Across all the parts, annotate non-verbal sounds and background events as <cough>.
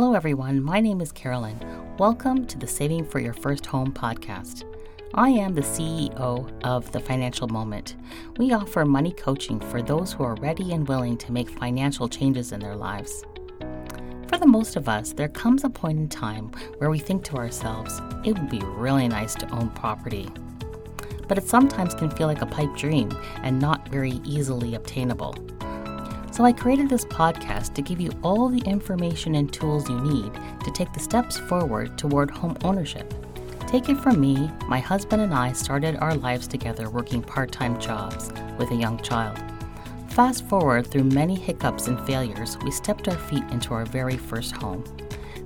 Hello, everyone. My name is Carolyn. Welcome to the Saving for Your First Home podcast. I am the CEO of The Financial Moment. We offer money coaching for those who are ready and willing to make financial changes in their lives. For the most of us, there comes a point in time where we think to ourselves, it would be really nice to own property. But it sometimes can feel like a pipe dream and not very easily obtainable. So I created this podcast to give you all the information and tools you need to take the steps forward toward home ownership. Take it from me, my husband and I started our lives together working part time jobs with a young child. Fast forward through many hiccups and failures, we stepped our feet into our very first home.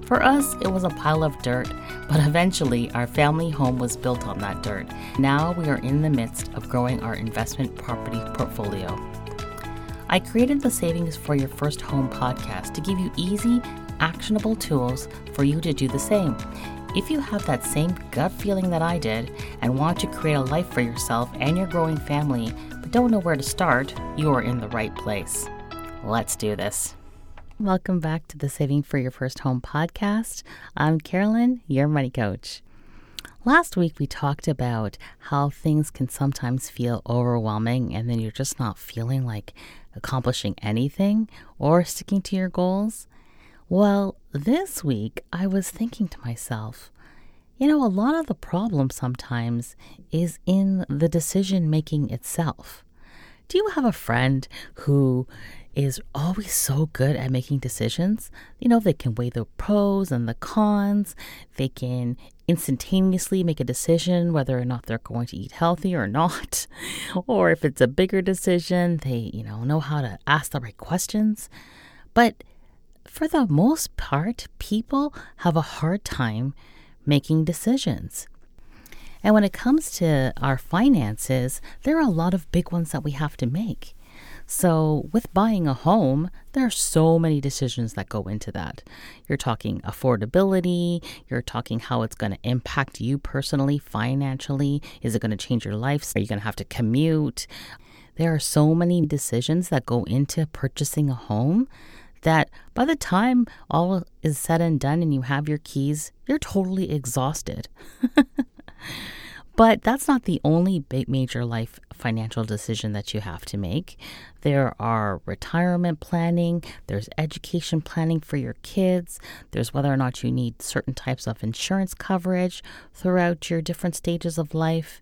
For us, it was a pile of dirt, but eventually our family home was built on that dirt. Now we are in the midst of growing our investment property portfolio. I created the Savings for Your First Home podcast to give you easy, actionable tools for you to do the same. If you have that same gut feeling that I did and want to create a life for yourself and your growing family, but don't know where to start, you are in the right place. Let's do this. Welcome back to the Saving for Your First Home podcast. I'm Carolyn, your money coach. Last week, we talked about how things can sometimes feel overwhelming and then you're just not feeling like accomplishing anything or sticking to your goals. Well, this week I was thinking to myself, you know, a lot of the problem sometimes is in the decision making itself. Do you have a friend who is always so good at making decisions? You know, they can weigh the pros and the cons, they can instantaneously make a decision whether or not they're going to eat healthy or not. <laughs> or if it's a bigger decision, they, you know, know how to ask the right questions. But for the most part, people have a hard time making decisions. And when it comes to our finances, there are a lot of big ones that we have to make. So, with buying a home, there are so many decisions that go into that. You're talking affordability, you're talking how it's going to impact you personally, financially. Is it going to change your life? Are you going to have to commute? There are so many decisions that go into purchasing a home that by the time all is said and done and you have your keys, you're totally exhausted. <laughs> but that's not the only big major life financial decision that you have to make. There are retirement planning, there's education planning for your kids, there's whether or not you need certain types of insurance coverage throughout your different stages of life.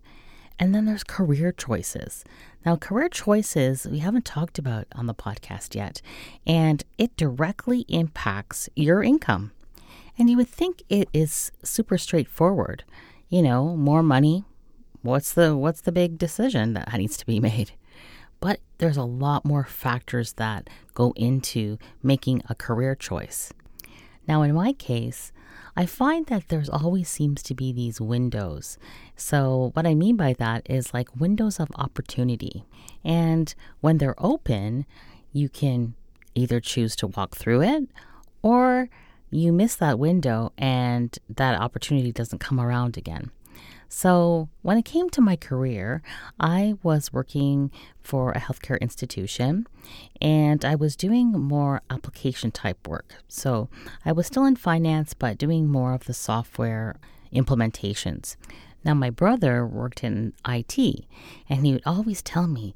And then there's career choices. Now, career choices we haven't talked about on the podcast yet, and it directly impacts your income. And you would think it is super straightforward. You know, more money. What's the what's the big decision that needs to be made? But there's a lot more factors that go into making a career choice. Now, in my case, I find that there's always seems to be these windows. So, what I mean by that is like windows of opportunity. And when they're open, you can either choose to walk through it or you miss that window and that opportunity doesn't come around again. So, when it came to my career, I was working for a healthcare institution and I was doing more application type work. So, I was still in finance, but doing more of the software implementations. Now, my brother worked in IT and he would always tell me,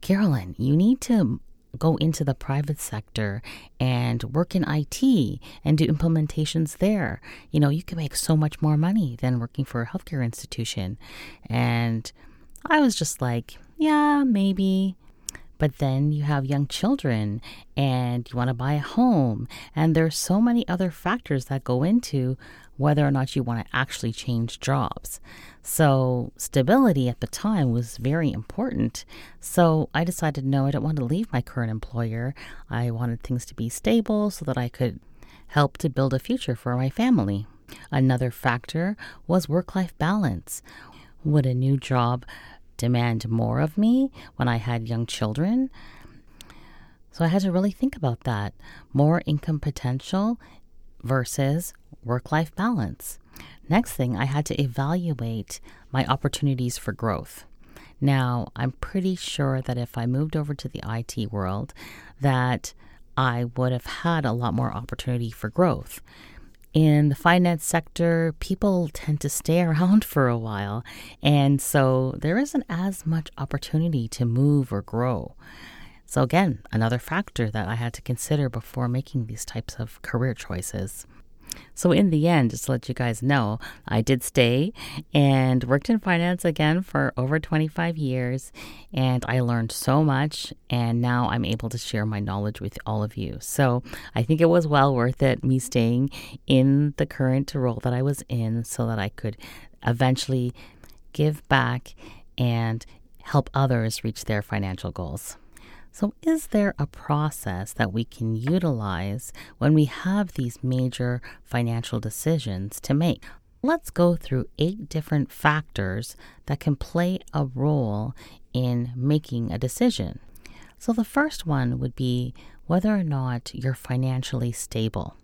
Carolyn, you need to go into the private sector and work in IT and do implementations there. You know, you can make so much more money than working for a healthcare institution. And I was just like, yeah, maybe. But then you have young children and you want to buy a home. And there's so many other factors that go into whether or not you want to actually change jobs. So, stability at the time was very important. So, I decided no, I don't want to leave my current employer. I wanted things to be stable so that I could help to build a future for my family. Another factor was work life balance. Would a new job demand more of me when I had young children? So I had to really think about that. More income potential versus work life balance. Next thing, I had to evaluate my opportunities for growth. Now, I'm pretty sure that if I moved over to the IT world, that I would have had a lot more opportunity for growth. In the finance sector, people tend to stay <laughs> around for a while, and so there isn't as much opportunity to move or grow. So, again, another factor that I had to consider before making these types of career choices. So, in the end, just to let you guys know, I did stay and worked in finance again for over 25 years. And I learned so much. And now I'm able to share my knowledge with all of you. So, I think it was well worth it me staying in the current role that I was in so that I could eventually give back and help others reach their financial goals. So, is there a process that we can utilize when we have these major financial decisions to make? Let's go through eight different factors that can play a role in making a decision. So, the first one would be whether or not you're financially stable.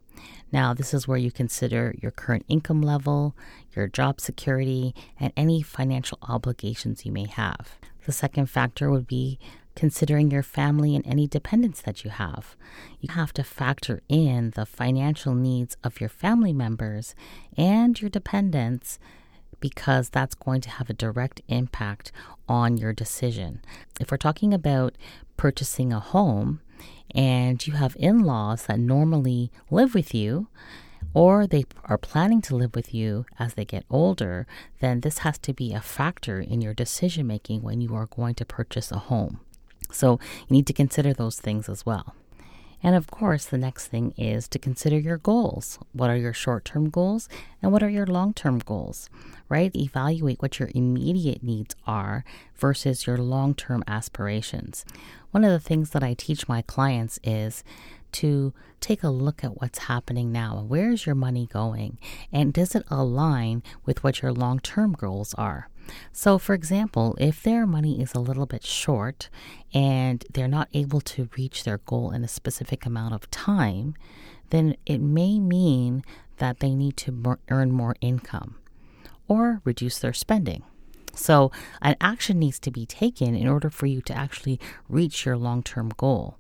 Now, this is where you consider your current income level, your job security, and any financial obligations you may have. The second factor would be considering your family and any dependents that you have. You have to factor in the financial needs of your family members and your dependents because that's going to have a direct impact on your decision. If we're talking about purchasing a home and you have in laws that normally live with you, or they are planning to live with you as they get older, then this has to be a factor in your decision making when you are going to purchase a home. So you need to consider those things as well. And of course, the next thing is to consider your goals. What are your short term goals and what are your long term goals, right? Evaluate what your immediate needs are versus your long term aspirations. One of the things that I teach my clients is to take a look at what's happening now. Where is your money going? And does it align with what your long term goals are? So, for example, if their money is a little bit short and they're not able to reach their goal in a specific amount of time, then it may mean that they need to earn more income or reduce their spending. So, an action needs to be taken in order for you to actually reach your long term goal.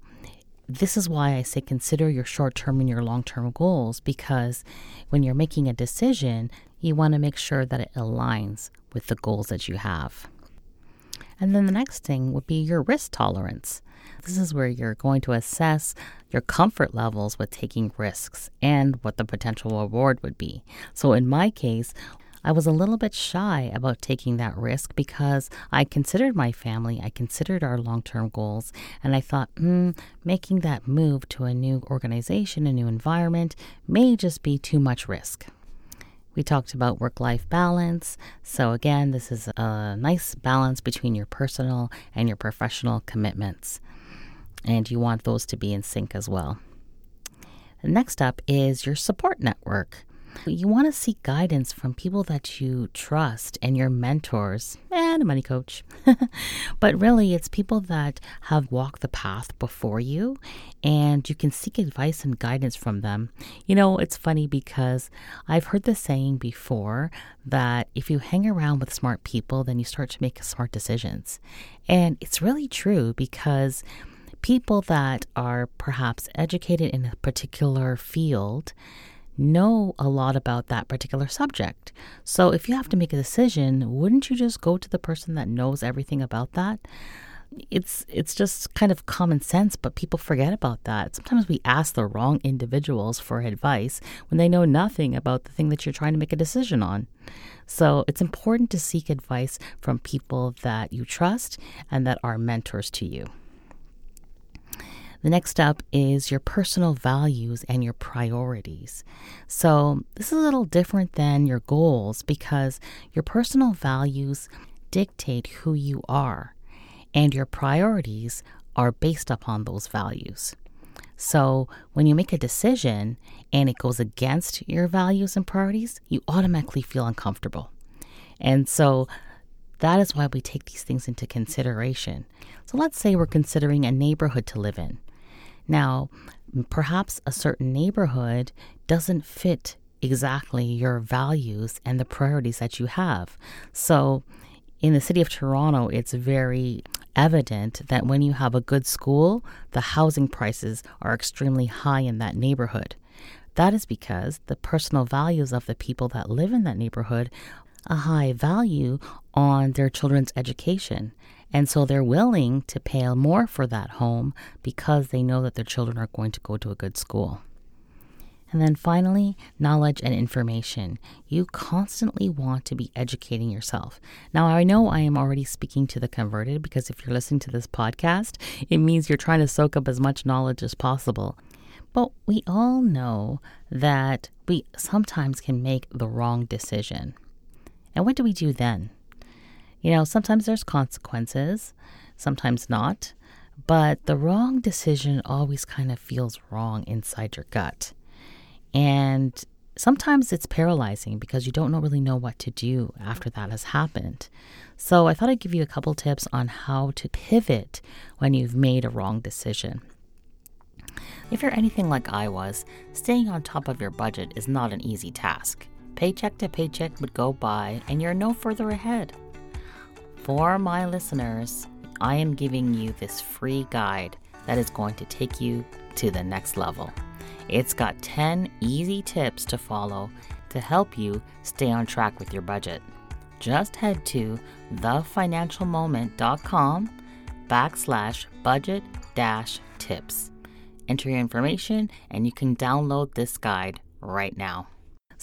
This is why I say consider your short term and your long term goals because when you're making a decision, you want to make sure that it aligns with the goals that you have. And then the next thing would be your risk tolerance. This is where you're going to assess your comfort levels with taking risks and what the potential reward would be. So, in my case, I was a little bit shy about taking that risk because I considered my family, I considered our long term goals, and I thought, mm, making that move to a new organization, a new environment, may just be too much risk. We talked about work life balance. So, again, this is a nice balance between your personal and your professional commitments. And you want those to be in sync as well. Next up is your support network. You want to seek guidance from people that you trust and your mentors and a money coach. <laughs> but really, it's people that have walked the path before you and you can seek advice and guidance from them. You know, it's funny because I've heard the saying before that if you hang around with smart people, then you start to make smart decisions. And it's really true because people that are perhaps educated in a particular field know a lot about that particular subject. So if you have to make a decision, wouldn't you just go to the person that knows everything about that? It's it's just kind of common sense, but people forget about that. Sometimes we ask the wrong individuals for advice when they know nothing about the thing that you're trying to make a decision on. So it's important to seek advice from people that you trust and that are mentors to you. The next up is your personal values and your priorities. So, this is a little different than your goals because your personal values dictate who you are, and your priorities are based upon those values. So, when you make a decision and it goes against your values and priorities, you automatically feel uncomfortable. And so, that is why we take these things into consideration. So, let's say we're considering a neighborhood to live in. Now, perhaps a certain neighborhood doesn't fit exactly your values and the priorities that you have. So, in the city of Toronto, it's very evident that when you have a good school, the housing prices are extremely high in that neighborhood. That is because the personal values of the people that live in that neighborhood a high value on their children's education. And so they're willing to pay more for that home because they know that their children are going to go to a good school. And then finally, knowledge and information. You constantly want to be educating yourself. Now, I know I am already speaking to the converted because if you're listening to this podcast, it means you're trying to soak up as much knowledge as possible. But we all know that we sometimes can make the wrong decision. And what do we do then? You know, sometimes there's consequences, sometimes not, but the wrong decision always kind of feels wrong inside your gut. And sometimes it's paralyzing because you don't really know what to do after that has happened. So I thought I'd give you a couple tips on how to pivot when you've made a wrong decision. If you're anything like I was, staying on top of your budget is not an easy task. Paycheck to paycheck would go by and you're no further ahead. For my listeners, I am giving you this free guide that is going to take you to the next level. It's got 10 easy tips to follow to help you stay on track with your budget. Just head to thefinancialmoment.com backslash budget dash tips. Enter your information and you can download this guide right now.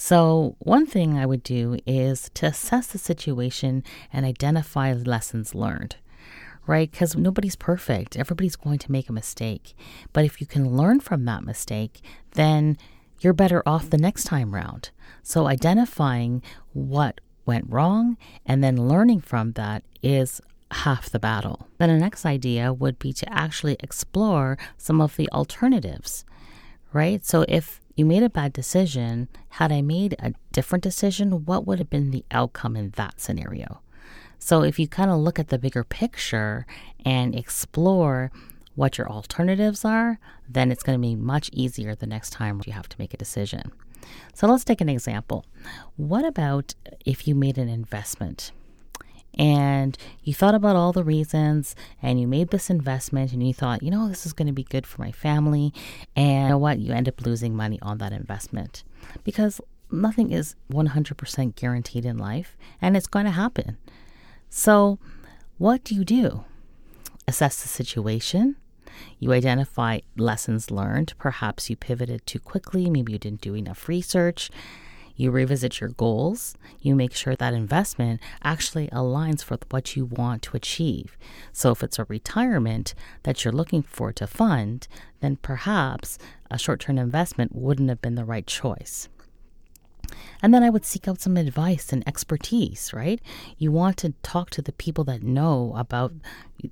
So, one thing I would do is to assess the situation and identify lessons learned right? Because nobody's perfect. Everybody's going to make a mistake. But if you can learn from that mistake, then you're better off the next time round. So identifying what went wrong and then learning from that is half the battle. Then the next idea would be to actually explore some of the alternatives, right? So if you made a bad decision, had I made a different decision, what would have been the outcome in that scenario? So if you kind of look at the bigger picture and explore what your alternatives are, then it's going to be much easier the next time you have to make a decision. So let's take an example. What about if you made an investment? And you thought about all the reasons and you made this investment and you thought, you know, this is going to be good for my family. And you know what? You end up losing money on that investment because nothing is 100% guaranteed in life and it's going to happen. So, what do you do? Assess the situation. You identify lessons learned. Perhaps you pivoted too quickly. Maybe you didn't do enough research. You revisit your goals. You make sure that investment actually aligns with what you want to achieve. So, if it's a retirement that you're looking for to fund, then perhaps a short term investment wouldn't have been the right choice. And then I would seek out some advice and expertise, right? You want to talk to the people that know about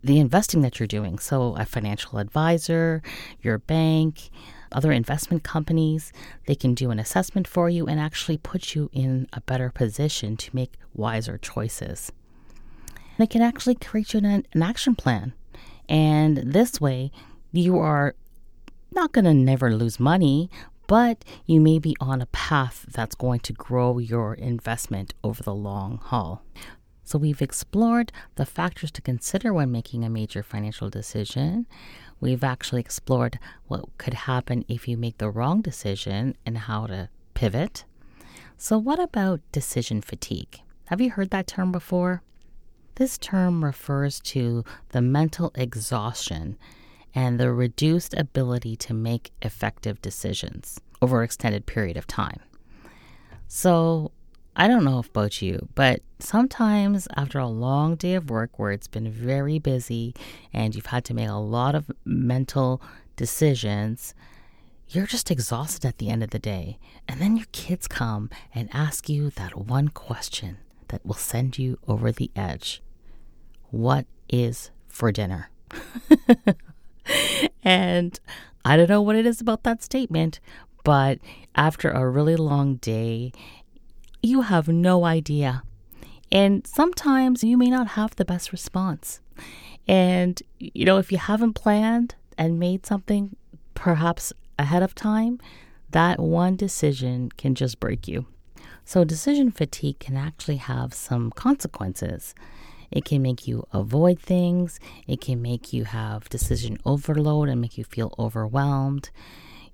the investing that you're doing. So, a financial advisor, your bank, other investment companies, they can do an assessment for you and actually put you in a better position to make wiser choices. They can actually create you an, an action plan. And this way, you are not going to never lose money, but you may be on a path that's going to grow your investment over the long haul. So, we've explored the factors to consider when making a major financial decision. We've actually explored what could happen if you make the wrong decision and how to pivot. So, what about decision fatigue? Have you heard that term before? This term refers to the mental exhaustion and the reduced ability to make effective decisions over an extended period of time. So, I don't know about you, but sometimes after a long day of work where it's been very busy and you've had to make a lot of mental decisions, you're just exhausted at the end of the day. And then your kids come and ask you that one question that will send you over the edge What is for dinner? <laughs> and I don't know what it is about that statement, but after a really long day, you have no idea. And sometimes you may not have the best response. And, you know, if you haven't planned and made something perhaps ahead of time, that one decision can just break you. So, decision fatigue can actually have some consequences. It can make you avoid things. It can make you have decision overload and make you feel overwhelmed.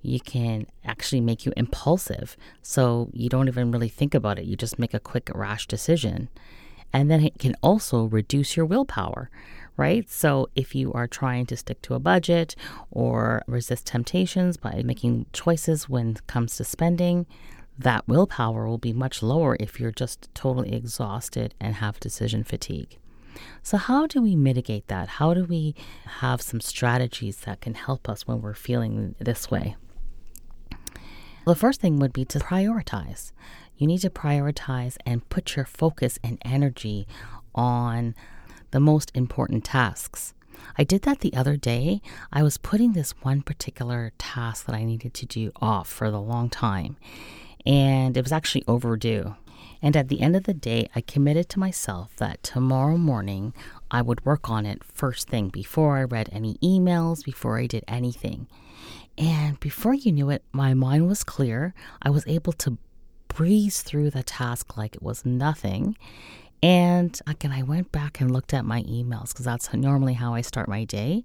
You can actually make you impulsive. So you don't even really think about it. You just make a quick, rash decision. And then it can also reduce your willpower, right? So if you are trying to stick to a budget or resist temptations by making choices when it comes to spending, that willpower will be much lower if you're just totally exhausted and have decision fatigue. So, how do we mitigate that? How do we have some strategies that can help us when we're feeling this way? The first thing would be to prioritize. You need to prioritize and put your focus and energy on the most important tasks. I did that the other day. I was putting this one particular task that I needed to do off for the long time and it was actually overdue. And at the end of the day, I committed to myself that tomorrow morning I would work on it first thing before I read any emails, before I did anything. And before you knew it, my mind was clear. I was able to breeze through the task like it was nothing. And again, I went back and looked at my emails because that's normally how I start my day.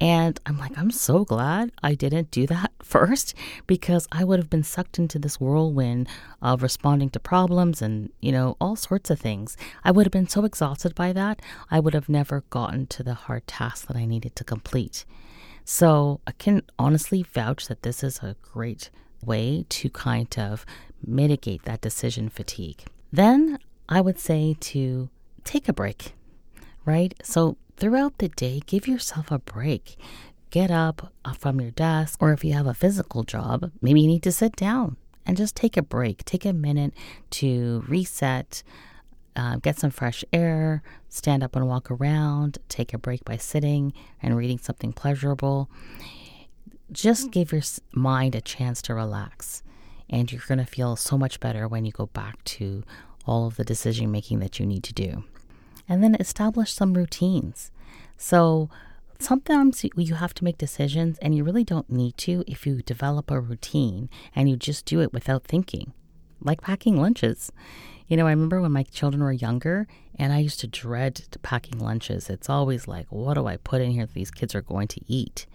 And I'm like, I'm so glad I didn't do that <laughs> first because I would have been sucked into this whirlwind of responding to problems and, you know, all sorts of things. I would have been so exhausted by that, I would have never gotten to the hard task that I needed to complete. So I can honestly vouch that this is a great way to kind of mitigate that decision fatigue. Then I would say to take a break, right? So throughout the day, give yourself a break. Get up uh, from your desk, or if you have a physical job, maybe you need to sit down and just take a break. Take a minute to reset, uh, get some fresh air, stand up and walk around, take a break by sitting and reading something pleasurable. Just give your mind a chance to relax, and you're going to feel so much better when you go back to all of the decision making that you need to do. And then establish some routines. So sometimes you have to make decisions and you really don't need to if you develop a routine and you just do it without thinking, like packing lunches. You know, I remember when my children were younger and I used to dread packing lunches. It's always like, what do I put in here that these kids are going to eat?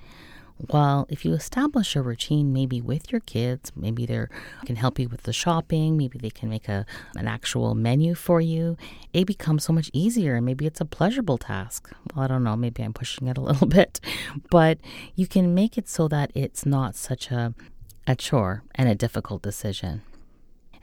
Well, if you establish a routine, maybe with your kids, maybe they can help you with the shopping, maybe they can make a an actual menu for you. It becomes so much easier, and maybe it's a pleasurable task. Well, I don't know, maybe I'm pushing it a <laughs> little bit, but you can make it so that it's not such a a chore and a difficult decision.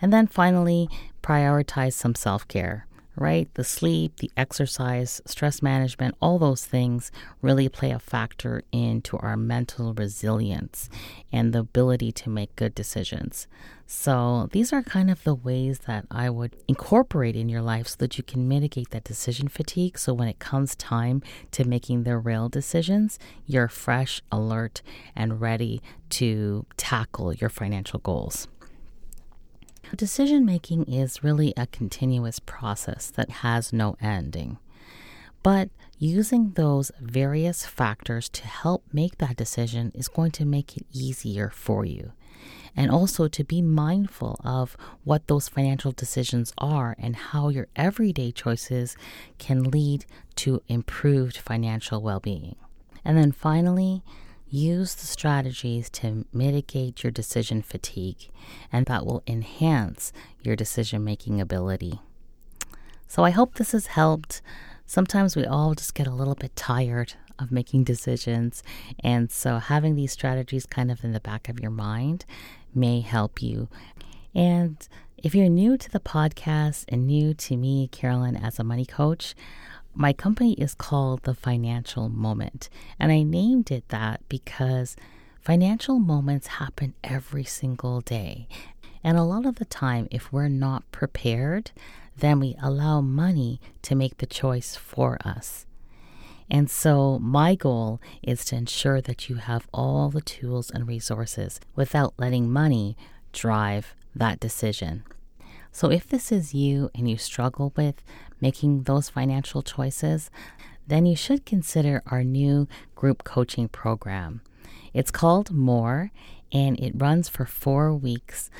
And then finally, prioritize some self care right? The sleep, the exercise, stress management, all those things really play a factor into our mental resilience and the ability to make good decisions. So, these are kind of the ways that I would incorporate in your life so that you can mitigate that decision fatigue. So, when it comes time to making the real decisions, you're fresh, alert, and ready to tackle your financial goals. Decision making is really a continuous process that has no ending. But using those various factors to help make that decision is going to make it easier for you. And also to be mindful of what those financial decisions are and how your everyday choices can lead to improved financial well being. And then finally, Use the strategies to mitigate your decision fatigue, and that will enhance your decision making ability. So, I hope this has helped. Sometimes we all just get a little bit tired of making decisions, and so having these strategies kind of in the back of your mind may help you. And if you're new to the podcast and new to me, Carolyn, as a money coach, my company is called The Financial Moment, and I named it that because financial moments happen every single day. And a lot of the time, if we're not prepared, then we allow money to make the choice for us. And so, my goal is to ensure that you have all the tools and resources without letting money drive that decision. So, if this is you and you struggle with making those financial choices, then you should consider our new group coaching program. It's called More and it runs for four weeks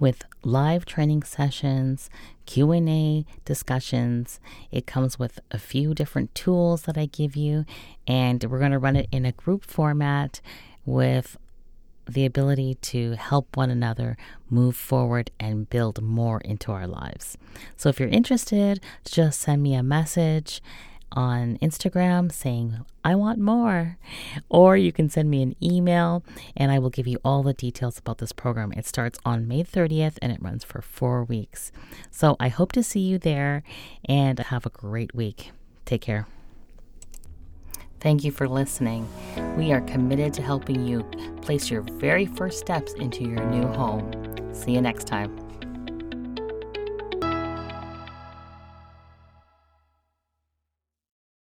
with live training sessions, Q&A discussions. It comes with a few different tools that I give you and we're going to run it in a group format with the ability to help one another move forward and build more into our lives. So if you're interested, just send me a message on Instagram saying, I want more. Or you can send me an email and I will give you all the details about this program. It starts on May 30th and it runs for four weeks. So I hope to see you there and have a great week. Take care. Thank you for listening. We are committed to helping you place your very first steps into your new home. See you next time.